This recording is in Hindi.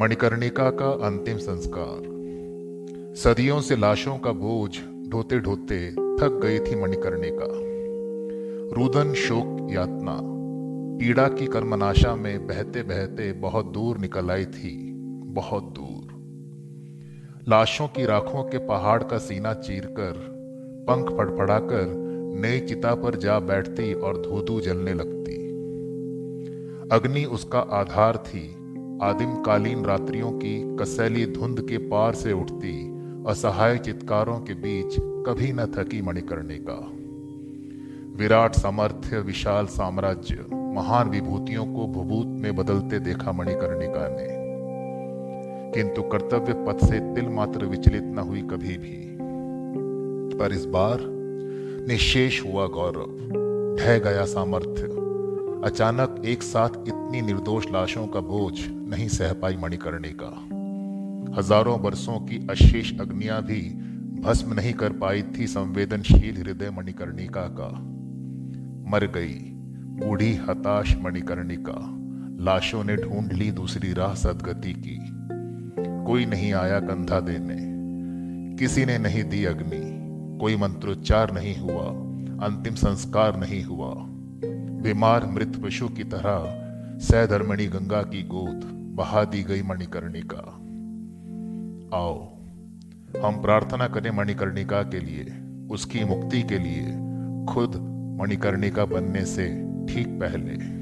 मणिकर्णिका का अंतिम संस्कार। सदियों से लाशों का बोझ ढोते ढोते थक गई थी मणिकर्णिका। रुदन शोक यातना, पीड़ा की कर्मनाशा में बहते बहते बहुत दूर निकल आई थी, बहुत दूर। लाशों की राखों के पहाड़ का सीना चीरकर, पंख फड़फड़ाकर नई चिता पर जा बैठती और धू जलने लगती। अग्नि उसका आधार थी आदिम कालीन रात्रियों की कसैली धुंध के पार से उठती असहाय चित्कारों के बीच कभी न थकी मणिकर्णे का विराट सामर्थ्य, विशाल साम्राज्य, महान विभूतियों को भूभूत में बदलते देखा मणिकर्णिका ने। किंतु कर्तव्य पथ से तिल मात्र विचलित न हुई कभी भी। पर इस बार निशेष हुआ गौरव, ढह गया सामर्थ्य। अचानक एक साथ इतनी निर्दोष लाशों का बोझ नहीं सह पाई मणिकर्णिका। हज़ारों वर्षों की अशेष अग्नियाँ भी भस्म नहीं कर पाई थी संवेदनशील हृदय मणिकर्णिका का। मर गई बूढ़ी हताश मणिकर्णिका। लाशों ने ढूंढ ली दूसरी राह सदगति की। कोई नहीं आया कंधा देने। किसी ने नहीं दी अग्नि। कोई मंत्रोच्चार नहीं हुआ। अंतिम संस्कार नहीं हुआ। बीमार मृत पशु की तरह सहधर्मणी गंगा की गोद बहा दी गई मणिकर्णिका। आओ, हम प्रार्थना करें मणिकर्णिका के लिए, उसकी मुक्ति के लिए खुद मणिकर्णिका बनने से ठीक पहले।